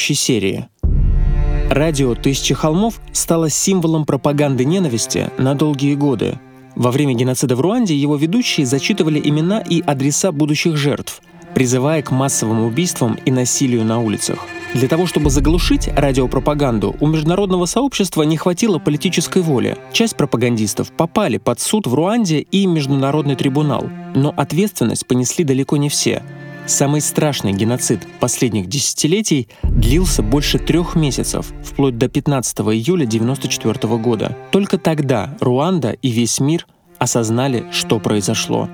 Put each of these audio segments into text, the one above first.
предыдущей серии. Радио «Тысячи холмов» стало символом пропаганды ненависти на долгие годы. Во время геноцида в Руанде его ведущие зачитывали имена и адреса будущих жертв, призывая к массовым убийствам и насилию на улицах. Для того, чтобы заглушить радиопропаганду, у международного сообщества не хватило политической воли. Часть пропагандистов попали под суд в Руанде и Международный трибунал. Но ответственность понесли далеко не все. Самый страшный геноцид последних десятилетий длился больше трех месяцев, вплоть до 15 июля 1994 года. Только тогда Руанда и весь мир осознали, что произошло.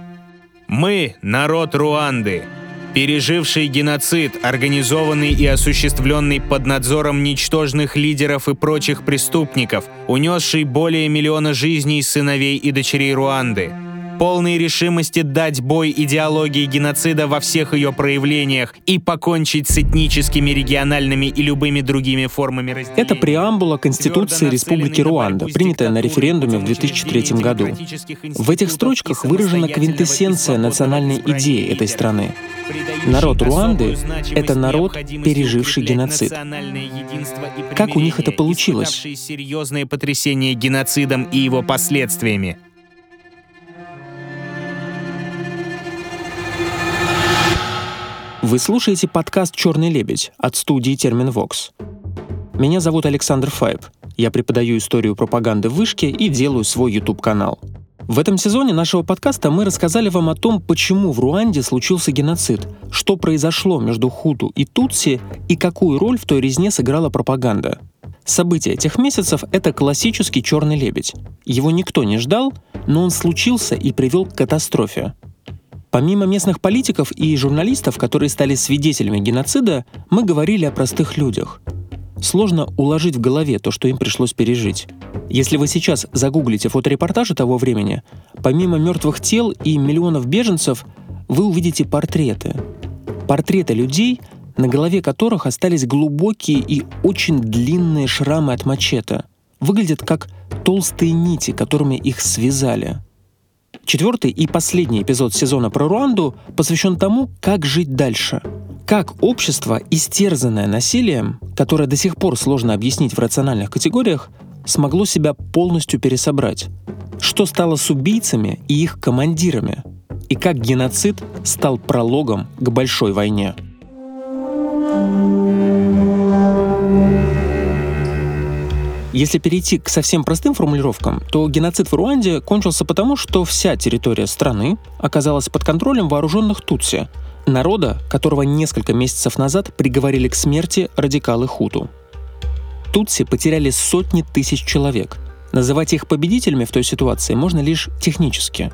Мы — народ Руанды, переживший геноцид, организованный и осуществленный под надзором ничтожных лидеров и прочих преступников, унесший более миллиона жизней сыновей и дочерей Руанды — полной решимости дать бой идеологии геноцида во всех ее проявлениях и покончить с этническими, региональными и любыми другими формами разделения. Это преамбула Конституции Республики Руанда, принятая на референдуме в 2003 году. В этих строчках выражена квинтэссенция национальной идеи этой страны. Народ Руанды — это народ, переживший геноцид. Как у них это получилось? серьезные потрясения геноцидом и его последствиями. Вы слушаете подкаст «Черный лебедь» от студии «Терминвокс». Меня зовут Александр Файб. Я преподаю историю пропаганды в Вышке и делаю свой YouTube-канал. В этом сезоне нашего подкаста мы рассказали вам о том, почему в Руанде случился геноцид, что произошло между Хуту и Тутси и какую роль в той резне сыграла пропаганда. События этих месяцев — это классический черный лебедь. Его никто не ждал, но он случился и привел к катастрофе. Помимо местных политиков и журналистов, которые стали свидетелями геноцида, мы говорили о простых людях. Сложно уложить в голове то, что им пришлось пережить. Если вы сейчас загуглите фоторепортажи того времени, помимо мертвых тел и миллионов беженцев, вы увидите портреты. Портреты людей, на голове которых остались глубокие и очень длинные шрамы от мачете. Выглядят как толстые нити, которыми их связали. Четвертый и последний эпизод сезона про Руанду посвящен тому, как жить дальше. Как общество, истерзанное насилием, которое до сих пор сложно объяснить в рациональных категориях, смогло себя полностью пересобрать. Что стало с убийцами и их командирами? И как геноцид стал прологом к большой войне. Если перейти к совсем простым формулировкам, то геноцид в Руанде кончился потому, что вся территория страны оказалась под контролем вооруженных тутси, народа, которого несколько месяцев назад приговорили к смерти радикалы Хуту. Тутси потеряли сотни тысяч человек. Называть их победителями в той ситуации можно лишь технически.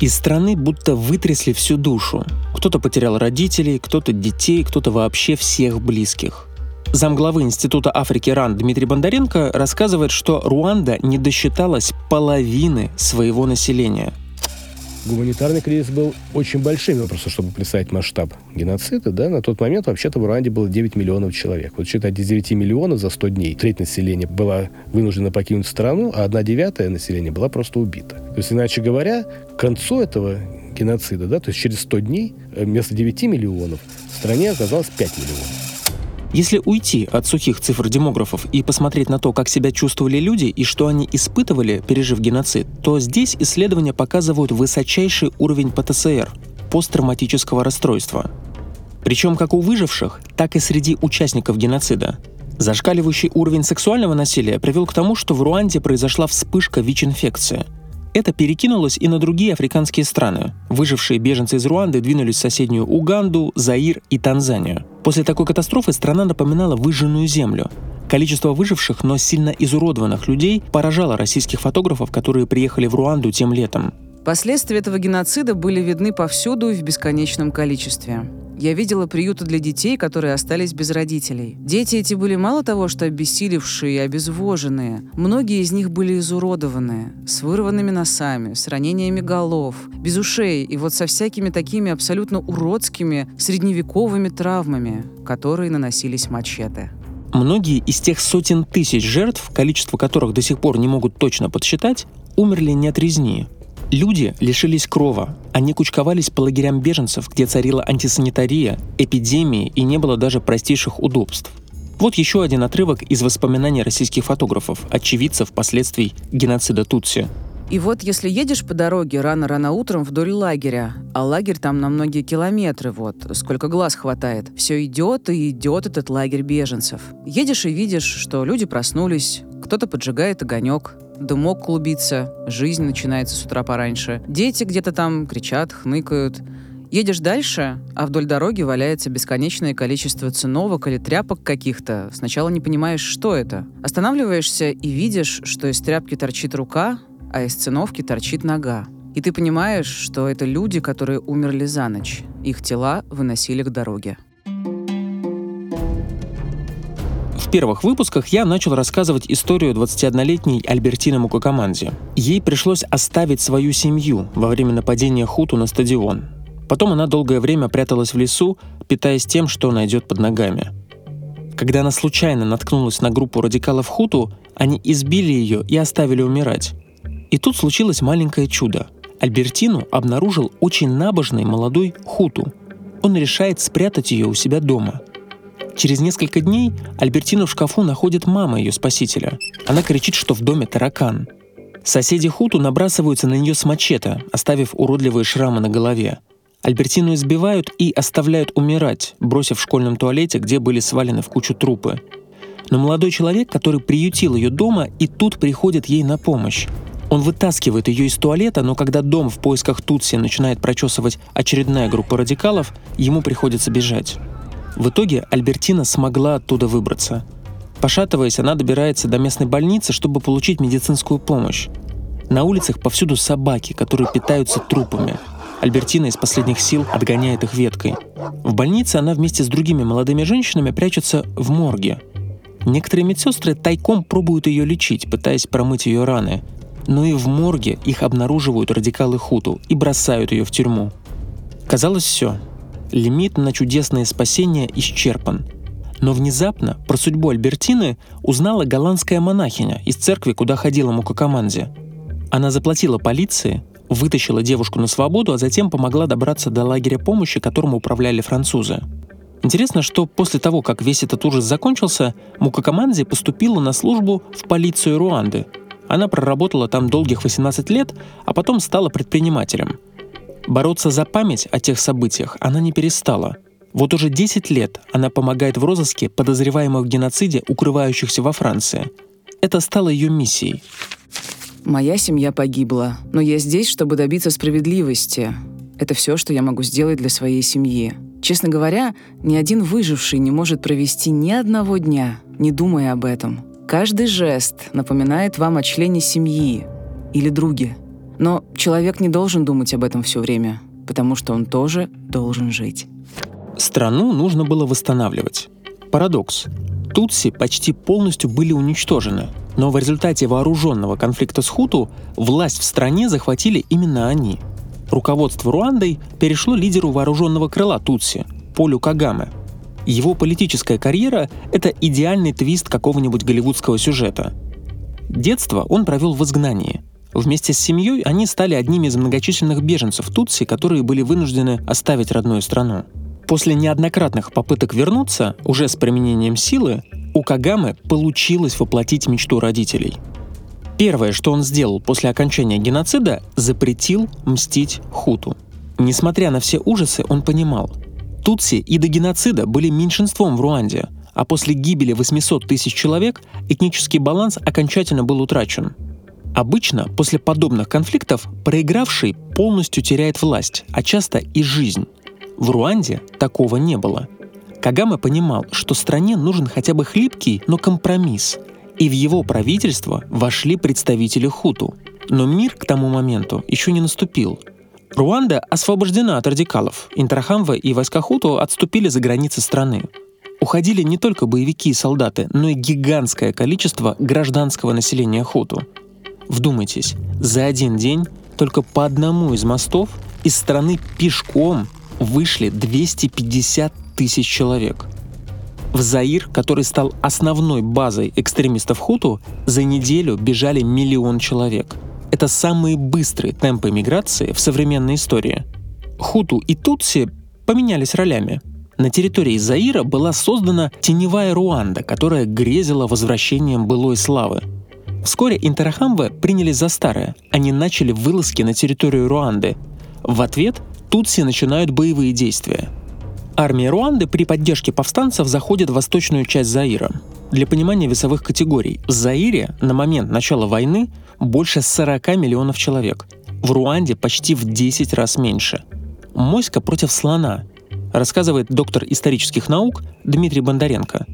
Из страны будто вытрясли всю душу. Кто-то потерял родителей, кто-то детей, кто-то вообще всех близких. Замглавы Института Африки РАН Дмитрий Бондаренко рассказывает, что Руанда не досчиталась половины своего населения. Гуманитарный кризис был очень большим, просто чтобы представить масштаб геноцида, да, на тот момент вообще-то в Руанде было 9 миллионов человек. Вот считать, из 9 миллионов за 100 дней треть населения была вынуждена покинуть страну, а одна девятая населения была просто убита. То есть, иначе говоря, к концу этого геноцида, да, то есть через 100 дней э, вместо 9 миллионов в стране оказалось 5 миллионов. Если уйти от сухих цифр демографов и посмотреть на то, как себя чувствовали люди и что они испытывали, пережив геноцид, то здесь исследования показывают высочайший уровень ПТСР – посттравматического расстройства. Причем как у выживших, так и среди участников геноцида. Зашкаливающий уровень сексуального насилия привел к тому, что в Руанде произошла вспышка ВИЧ-инфекции – это перекинулось и на другие африканские страны. Выжившие беженцы из Руанды двинулись в соседнюю Уганду, Заир и Танзанию. После такой катастрофы страна напоминала выжженную землю. Количество выживших, но сильно изуродованных людей поражало российских фотографов, которые приехали в Руанду тем летом. Последствия этого геноцида были видны повсюду и в бесконечном количестве. Я видела приюты для детей, которые остались без родителей. Дети эти были мало того, что обессилевшие и обезвоженные. Многие из них были изуродованные, с вырванными носами, с ранениями голов, без ушей и вот со всякими такими абсолютно уродскими средневековыми травмами, которые наносились мачете. Многие из тех сотен тысяч жертв, количество которых до сих пор не могут точно подсчитать, умерли не от резни, Люди лишились крова. Они кучковались по лагерям беженцев, где царила антисанитария, эпидемии и не было даже простейших удобств. Вот еще один отрывок из воспоминаний российских фотографов, очевидцев последствий геноцида Тутси. И вот если едешь по дороге рано-рано утром вдоль лагеря, а лагерь там на многие километры, вот, сколько глаз хватает, все идет и идет этот лагерь беженцев. Едешь и видишь, что люди проснулись, кто-то поджигает огонек, дымок клубится, жизнь начинается с утра пораньше. Дети где-то там кричат, хныкают. Едешь дальше, а вдоль дороги валяется бесконечное количество циновок или тряпок каких-то. Сначала не понимаешь, что это. Останавливаешься и видишь, что из тряпки торчит рука, а из циновки торчит нога. И ты понимаешь, что это люди, которые умерли за ночь. Их тела выносили к дороге. В первых выпусках я начал рассказывать историю 21-летней Альбертины Мукакаманзи. Ей пришлось оставить свою семью во время нападения Хуту на стадион. Потом она долгое время пряталась в лесу, питаясь тем, что найдет под ногами. Когда она случайно наткнулась на группу радикалов Хуту, они избили ее и оставили умирать. И тут случилось маленькое чудо. Альбертину обнаружил очень набожный молодой Хуту. Он решает спрятать ее у себя дома. Через несколько дней Альбертину в шкафу находит мама ее спасителя. Она кричит, что в доме таракан. Соседи Хуту набрасываются на нее с мачете, оставив уродливые шрамы на голове. Альбертину избивают и оставляют умирать, бросив в школьном туалете, где были свалены в кучу трупы. Но молодой человек, который приютил ее дома, и тут приходит ей на помощь. Он вытаскивает ее из туалета, но когда дом в поисках Тутси начинает прочесывать очередная группа радикалов, ему приходится бежать. В итоге Альбертина смогла оттуда выбраться. Пошатываясь, она добирается до местной больницы, чтобы получить медицинскую помощь. На улицах повсюду собаки, которые питаются трупами. Альбертина из последних сил отгоняет их веткой. В больнице она вместе с другими молодыми женщинами прячется в морге. Некоторые медсестры тайком пробуют ее лечить, пытаясь промыть ее раны – но и в морге их обнаруживают радикалы Хуту и бросают ее в тюрьму. Казалось все. Лимит на чудесное спасение исчерпан. Но внезапно про судьбу Альбертины узнала голландская монахиня из церкви, куда ходила Мукакаманзе. Она заплатила полиции, вытащила девушку на свободу, а затем помогла добраться до лагеря помощи, которым управляли французы. Интересно, что после того, как весь этот ужас закончился, Мукакаманзе поступила на службу в полицию Руанды, она проработала там долгих 18 лет, а потом стала предпринимателем. Бороться за память о тех событиях она не перестала. Вот уже 10 лет она помогает в розыске подозреваемых в геноциде, укрывающихся во Франции. Это стало ее миссией. Моя семья погибла, но я здесь, чтобы добиться справедливости. Это все, что я могу сделать для своей семьи. Честно говоря, ни один выживший не может провести ни одного дня, не думая об этом. Каждый жест напоминает вам о члене семьи или друге. Но человек не должен думать об этом все время, потому что он тоже должен жить. Страну нужно было восстанавливать. Парадокс. Тутси почти полностью были уничтожены, но в результате вооруженного конфликта с Хуту власть в стране захватили именно они. Руководство Руандой перешло лидеру вооруженного крыла Тутси, Полю Кагаме, его политическая карьера — это идеальный твист какого-нибудь голливудского сюжета. Детство он провел в изгнании. Вместе с семьей они стали одними из многочисленных беженцев Тутси, которые были вынуждены оставить родную страну. После неоднократных попыток вернуться, уже с применением силы, у Кагамы получилось воплотить мечту родителей. Первое, что он сделал после окончания геноцида, запретил мстить Хуту. Несмотря на все ужасы, он понимал, Тутси и до геноцида были меньшинством в Руанде, а после гибели 800 тысяч человек этнический баланс окончательно был утрачен. Обычно после подобных конфликтов проигравший полностью теряет власть, а часто и жизнь. В Руанде такого не было. Кагаме понимал, что стране нужен хотя бы хлипкий, но компромисс, и в его правительство вошли представители Хуту. Но мир к тому моменту еще не наступил – Руанда освобождена от радикалов. Интрахамва и войска Хуту отступили за границы страны. Уходили не только боевики и солдаты, но и гигантское количество гражданского населения Хуту. Вдумайтесь, за один день только по одному из мостов из страны пешком вышли 250 тысяч человек. В Заир, который стал основной базой экстремистов Хуту, за неделю бежали миллион человек – это самые быстрые темпы миграции в современной истории. Хуту и Тутси поменялись ролями. На территории Заира была создана теневая Руанда, которая грезила возвращением былой славы. Вскоре Интерахамве приняли за старое. Они начали вылазки на территорию Руанды. В ответ Тутси начинают боевые действия. Армия Руанды при поддержке повстанцев заходит в восточную часть Заира. Для понимания весовых категорий, в Заире на момент начала войны больше 40 миллионов человек. В Руанде почти в 10 раз меньше. Моська против слона, рассказывает доктор исторических наук Дмитрий Бондаренко.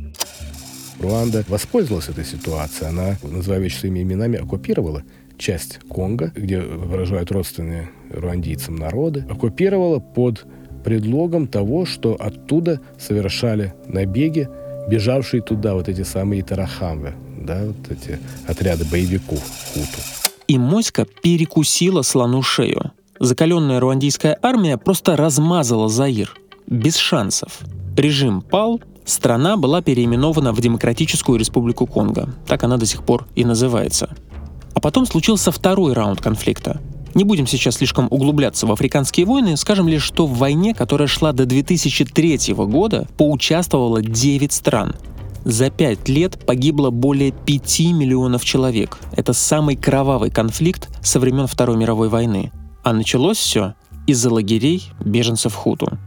Руанда воспользовалась этой ситуацией. Она, называя вещи своими именами, оккупировала часть Конго, где выражают родственные руандийцам народы, оккупировала под предлогом того, что оттуда совершали набеги бежавшие туда вот эти самые тарахамвы, да, вот эти отряды боевиков хуту. И моська перекусила слону шею. Закаленная руандийская армия просто размазала Заир. Без шансов. Режим пал, страна была переименована в Демократическую Республику Конго. Так она до сих пор и называется. А потом случился второй раунд конфликта. Не будем сейчас слишком углубляться в африканские войны, скажем лишь, что в войне, которая шла до 2003 года, поучаствовало 9 стран. За пять лет погибло более 5 миллионов человек. Это самый кровавый конфликт со времен Второй мировой войны. А началось все из-за лагерей беженцев Хуту.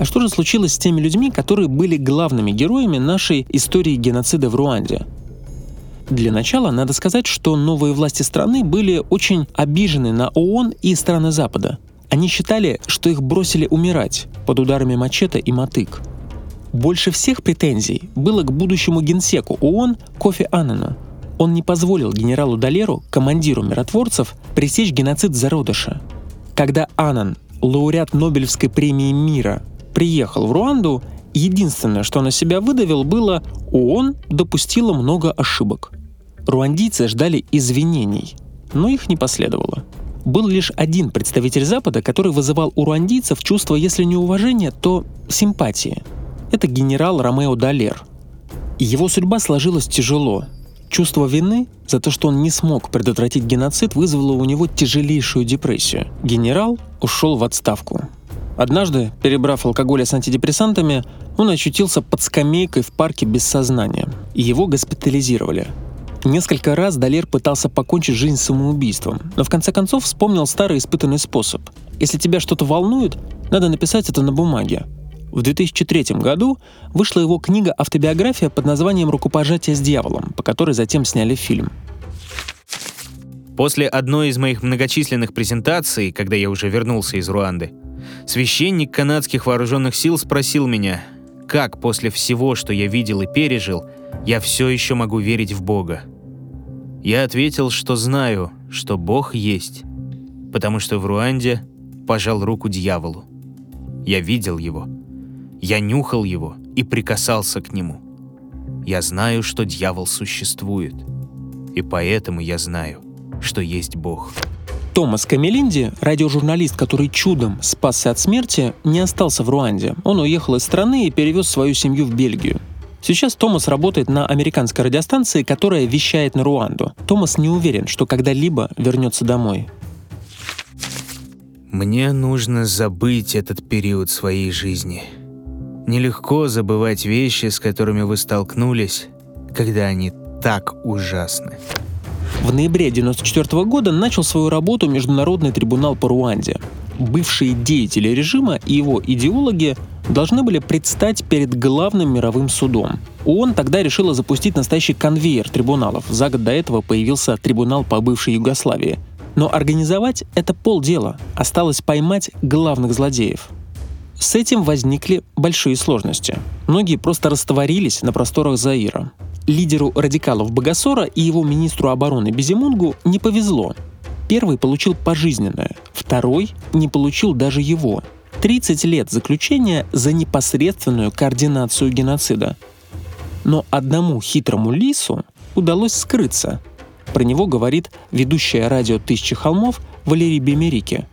А что же случилось с теми людьми, которые были главными героями нашей истории геноцида в Руанде? Для начала надо сказать, что новые власти страны были очень обижены на ООН и страны Запада. Они считали, что их бросили умирать под ударами мачете и мотык. Больше всех претензий было к будущему генсеку ООН Кофи Аннану. Он не позволил генералу Далеру, командиру миротворцев, пресечь геноцид зародыша. Когда Аннан, лауреат Нобелевской премии мира, приехал в Руанду, единственное, что на себя выдавил, было «ООН допустила много ошибок». Руандийцы ждали извинений, но их не последовало. Был лишь один представитель Запада, который вызывал у руандийцев чувство, если не уважения, то симпатии. Это генерал Ромео Далер. Его судьба сложилась тяжело. Чувство вины за то, что он не смог предотвратить геноцид, вызвало у него тяжелейшую депрессию. Генерал ушел в отставку. Однажды, перебрав алкоголь с антидепрессантами, он очутился под скамейкой в парке без сознания, и его госпитализировали. Несколько раз Далер пытался покончить жизнь самоубийством, но в конце концов вспомнил старый испытанный способ. Если тебя что-то волнует, надо написать это на бумаге. В 2003 году вышла его книга-автобиография под названием «Рукопожатие с дьяволом», по которой затем сняли фильм. После одной из моих многочисленных презентаций, когда я уже вернулся из Руанды, Священник канадских вооруженных сил спросил меня, как после всего, что я видел и пережил, я все еще могу верить в Бога. Я ответил, что знаю, что Бог есть, потому что в Руанде пожал руку дьяволу. Я видел его, я нюхал его и прикасался к нему. Я знаю, что дьявол существует, и поэтому я знаю, что есть Бог. Томас Камелинди, радиожурналист, который чудом спасся от смерти, не остался в Руанде. Он уехал из страны и перевез свою семью в Бельгию. Сейчас Томас работает на американской радиостанции, которая вещает на Руанду. Томас не уверен, что когда-либо вернется домой. Мне нужно забыть этот период своей жизни. Нелегко забывать вещи, с которыми вы столкнулись, когда они так ужасны. В ноябре 1994 года начал свою работу Международный трибунал по Руанде. Бывшие деятели режима и его идеологи должны были предстать перед главным мировым судом. ООН тогда решила запустить настоящий конвейер трибуналов. За год до этого появился трибунал по бывшей Югославии. Но организовать это полдела. Осталось поймать главных злодеев. С этим возникли большие сложности. Многие просто растворились на просторах Заира. Лидеру радикалов Богасора и его министру обороны Безимунгу не повезло. Первый получил пожизненное, второй не получил даже его. 30 лет заключения за непосредственную координацию геноцида. Но одному хитрому лису удалось скрыться. Про него говорит ведущая радио «Тысячи холмов» Валерий Бемерики.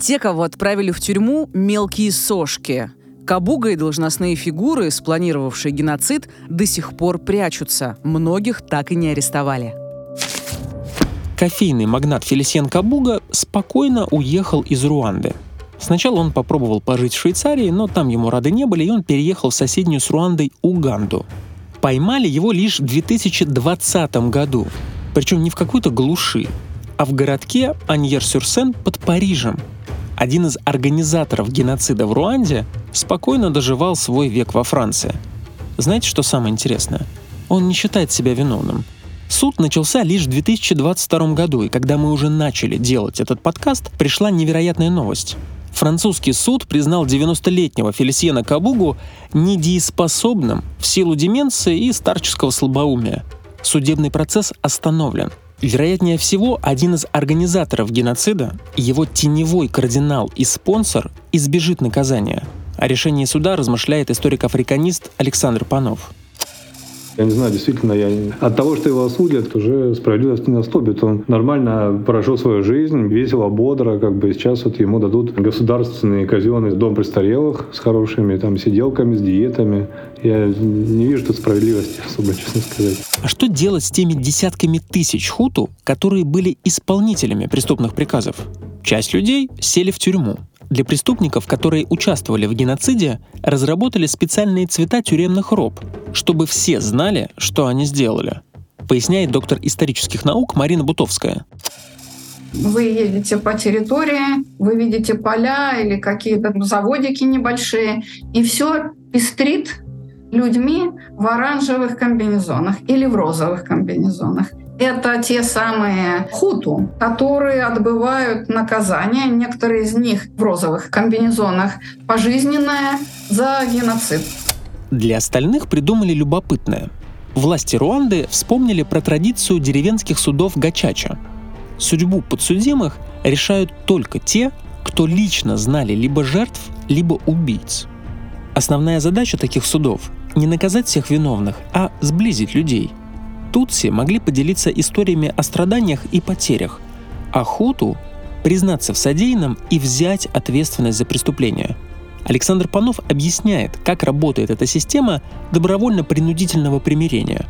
Те, кого отправили в тюрьму, мелкие сошки. Кабуга и должностные фигуры, спланировавшие геноцид, до сих пор прячутся. Многих так и не арестовали. Кофейный магнат Фелисиен Кабуга спокойно уехал из Руанды. Сначала он попробовал пожить в Швейцарии, но там ему рады не были, и он переехал в соседнюю с Руандой Уганду. Поймали его лишь в 2020 году, причем не в какой-то глуши, а в городке Аньер-Сюрсен под Парижем. Один из организаторов геноцида в Руанде спокойно доживал свой век во Франции. Знаете, что самое интересное? Он не считает себя виновным – Суд начался лишь в 2022 году, и когда мы уже начали делать этот подкаст, пришла невероятная новость. Французский суд признал 90-летнего Фелисиена Кабугу недееспособным в силу деменции и старческого слабоумия. Судебный процесс остановлен. Вероятнее всего, один из организаторов геноцида, его теневой кардинал и спонсор, избежит наказания. О решении суда размышляет историк-африканист Александр Панов. Я не знаю, действительно, я от того, что его осудят, уже справедливость не наступит. Он нормально прожил свою жизнь, весело, бодро, как бы сейчас вот ему дадут государственный казенный дом престарелых с хорошими там сиделками, с диетами. Я не вижу тут справедливости особо, честно сказать. А что делать с теми десятками тысяч хуту, которые были исполнителями преступных приказов? Часть людей сели в тюрьму, для преступников, которые участвовали в геноциде, разработали специальные цвета тюремных роб, чтобы все знали, что они сделали, поясняет доктор исторических наук Марина Бутовская. Вы едете по территории, вы видите поля или какие-то заводики небольшие, и все пестрит людьми в оранжевых комбинезонах или в розовых комбинезонах. Это те самые хуту, которые отбывают наказание, некоторые из них в розовых комбинезонах, пожизненное за геноцид. Для остальных придумали любопытное. Власти Руанды вспомнили про традицию деревенских судов Гачача. Судьбу подсудимых решают только те, кто лично знали либо жертв, либо убийц. Основная задача таких судов – не наказать всех виновных, а сблизить людей – Тутси могли поделиться историями о страданиях и потерях, а Хуту — признаться в содеянном и взять ответственность за преступление. Александр Панов объясняет, как работает эта система добровольно-принудительного примирения.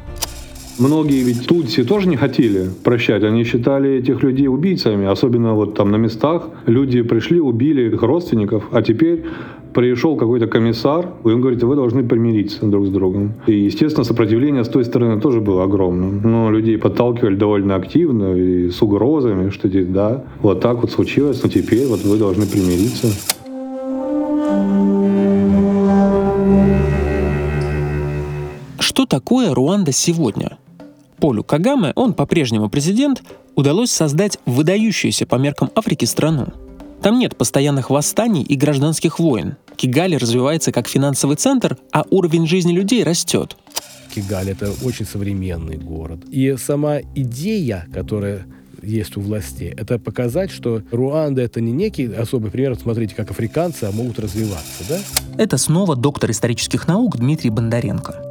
Многие ведь Тутси тоже не хотели прощать. Они считали этих людей убийцами. Особенно вот там на местах люди пришли, убили их родственников, а теперь пришел какой-то комиссар, и он говорит, вы должны примириться друг с другом. И, естественно, сопротивление с той стороны тоже было огромным. Но людей подталкивали довольно активно и с угрозами, что да, вот так вот случилось, но теперь вот вы должны примириться. Что такое Руанда сегодня? Полю Кагаме, он по-прежнему президент, удалось создать выдающуюся по меркам Африки страну – там нет постоянных восстаний и гражданских войн. Кигали развивается как финансовый центр, а уровень жизни людей растет. Кигаль — это очень современный город. И сама идея, которая есть у властей, это показать, что Руанда — это не некий особый пример, смотрите, как африканцы а могут развиваться, да? Это снова доктор исторических наук Дмитрий Бондаренко.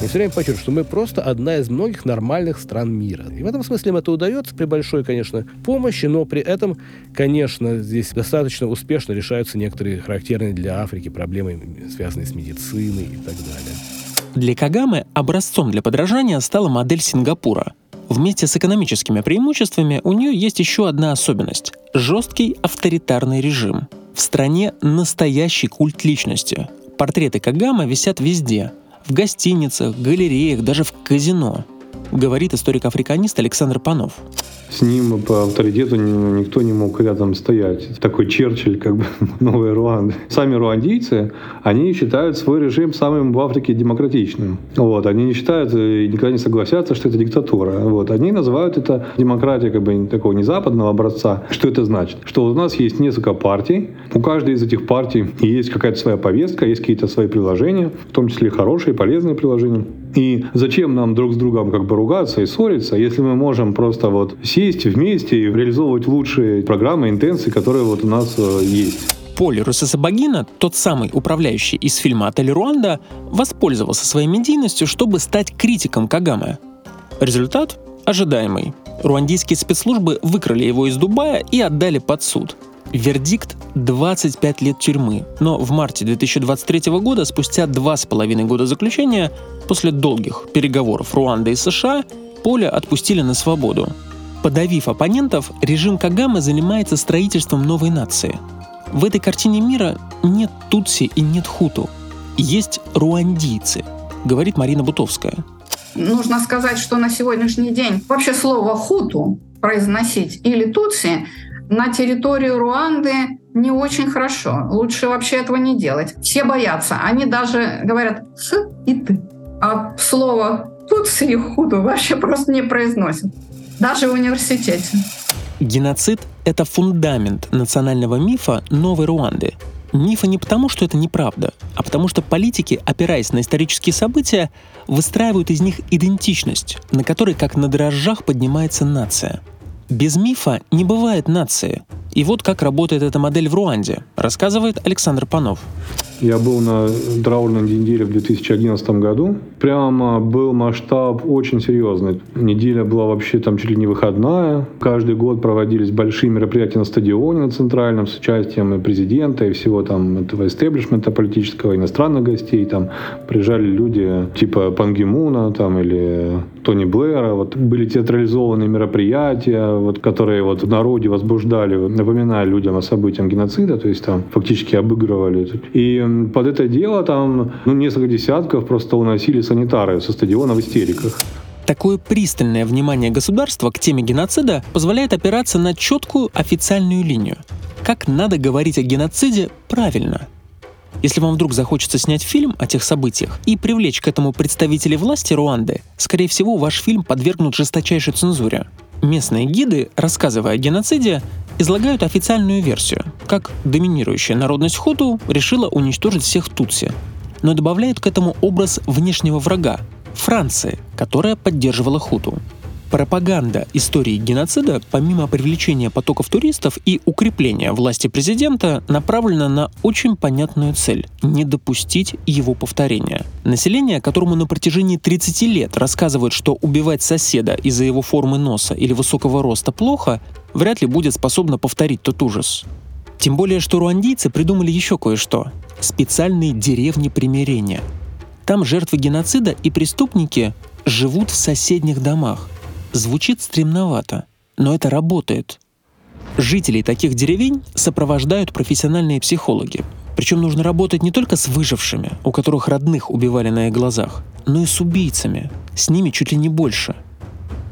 Мы все время подчеркиваем, что мы просто одна из многих нормальных стран мира. И в этом смысле им это удается при большой, конечно, помощи, но при этом, конечно, здесь достаточно успешно решаются некоторые характерные для Африки проблемы, связанные с медициной и так далее. Для Кагамы образцом для подражания стала модель Сингапура. Вместе с экономическими преимуществами у нее есть еще одна особенность – жесткий авторитарный режим. В стране настоящий культ личности. Портреты Кагама висят везде – в гостиницах, галереях, даже в казино, говорит историк-африканист Александр Панов. С ним по авторитету никто не мог рядом стоять. Такой Черчилль, как бы новой Руанды. Сами руандийцы, они считают свой режим самым в Африке демократичным. Вот. Они не считают и никогда не согласятся, что это диктатура. Вот. Они называют это демократией как бы такого не западного образца. Что это значит? Что у нас есть несколько партий. У каждой из этих партий есть какая-то своя повестка, есть какие-то свои приложения, в том числе хорошие, полезные приложения. И зачем нам друг с другом как бы ругаться и ссориться, если мы можем просто вот сесть вместе и реализовывать лучшие программы, интенции, которые вот у нас э, есть. Поль Русесабагина, тот самый управляющий из фильма «Отель Руанда», воспользовался своей медийностью, чтобы стать критиком Кагаме. Результат ожидаемый. Руандийские спецслужбы выкрали его из Дубая и отдали под суд – Вердикт – 25 лет тюрьмы, но в марте 2023 года, спустя два с половиной года заключения, после долгих переговоров Руанды и США, Поля отпустили на свободу. Подавив оппонентов, режим Кагамы занимается строительством новой нации. В этой картине мира нет тутси и нет хуту. Есть руандийцы, говорит Марина Бутовская. Нужно сказать, что на сегодняшний день вообще слово «хуту» произносить или «тутси» на территории Руанды не очень хорошо. Лучше вообще этого не делать. Все боятся. Они даже говорят «с» и «ты». А слово «тутси» и «хуту» вообще просто не произносят. Даже в университете. Геноцид — это фундамент национального мифа Новой Руанды. Мифа не потому, что это неправда, а потому что политики, опираясь на исторические события, выстраивают из них идентичность, на которой как на дрожжах поднимается нация. Без мифа не бывает нации. И вот как работает эта модель в Руанде, рассказывает Александр Панов. Я был на траурной неделе в 2011 году. Прямо был масштаб очень серьезный. Неделя была вообще там чуть ли не выходная. Каждый год проводились большие мероприятия на стадионе на Центральном с участием и президента, и всего там этого истеблишмента политического, иностранных гостей. Там приезжали люди типа Пангимуна там, или Тони Блэра. Вот были театрализованные мероприятия, вот, которые вот в народе возбуждали, напоминая людям о событиях геноцида, то есть там фактически обыгрывали. И под это дело там ну, несколько десятков просто уносили санитары со стадиона в истериках. Такое пристальное внимание государства к теме геноцида позволяет опираться на четкую официальную линию. Как надо говорить о геноциде правильно – если вам вдруг захочется снять фильм о тех событиях и привлечь к этому представителей власти Руанды, скорее всего, ваш фильм подвергнут жесточайшей цензуре. Местные гиды, рассказывая о геноциде, излагают официальную версию, как доминирующая народность хуту решила уничтожить всех тутси, но добавляют к этому образ внешнего врага – Франции, которая поддерживала хуту. Пропаганда истории геноцида, помимо привлечения потоков туристов и укрепления власти президента, направлена на очень понятную цель – не допустить его повторения. Население, которому на протяжении 30 лет рассказывают, что убивать соседа из-за его формы носа или высокого роста плохо, вряд ли будет способно повторить тот ужас. Тем более, что руандийцы придумали еще кое-что – специальные деревни примирения. Там жертвы геноцида и преступники живут в соседних домах – Звучит стремновато, но это работает. Жителей таких деревень сопровождают профессиональные психологи. Причем нужно работать не только с выжившими, у которых родных убивали на их глазах, но и с убийцами. С ними чуть ли не больше.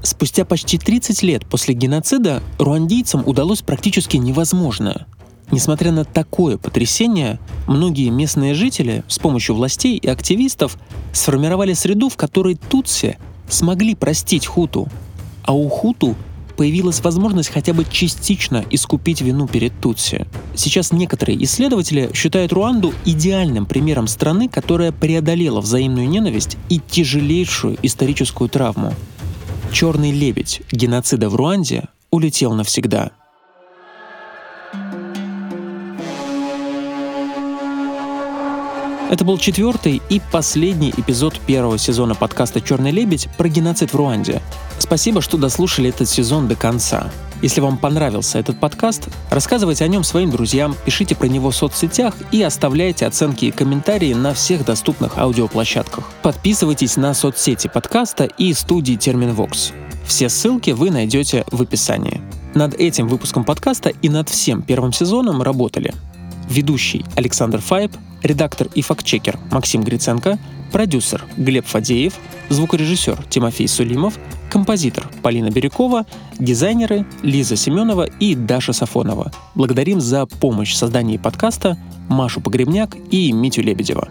Спустя почти 30 лет после геноцида руандийцам удалось практически невозможное. Несмотря на такое потрясение, многие местные жители с помощью властей и активистов сформировали среду, в которой тутси смогли простить хуту – а у хуту появилась возможность хотя бы частично искупить вину перед Тутси. Сейчас некоторые исследователи считают Руанду идеальным примером страны, которая преодолела взаимную ненависть и тяжелейшую историческую травму. Черный лебедь геноцида в Руанде улетел навсегда. Это был четвертый и последний эпизод первого сезона подкаста «Черный лебедь» про геноцид в Руанде. Спасибо, что дослушали этот сезон до конца. Если вам понравился этот подкаст, рассказывайте о нем своим друзьям, пишите про него в соцсетях и оставляйте оценки и комментарии на всех доступных аудиоплощадках. Подписывайтесь на соцсети подкаста и студии Терминвокс. Все ссылки вы найдете в описании. Над этим выпуском подкаста и над всем первым сезоном работали ведущий Александр Файб, редактор и фактчекер Максим Гриценко, продюсер Глеб Фадеев, звукорежиссер Тимофей Сулимов, композитор Полина Бирюкова, дизайнеры Лиза Семенова и Даша Сафонова. Благодарим за помощь в создании подкаста Машу Погребняк и Митю Лебедева.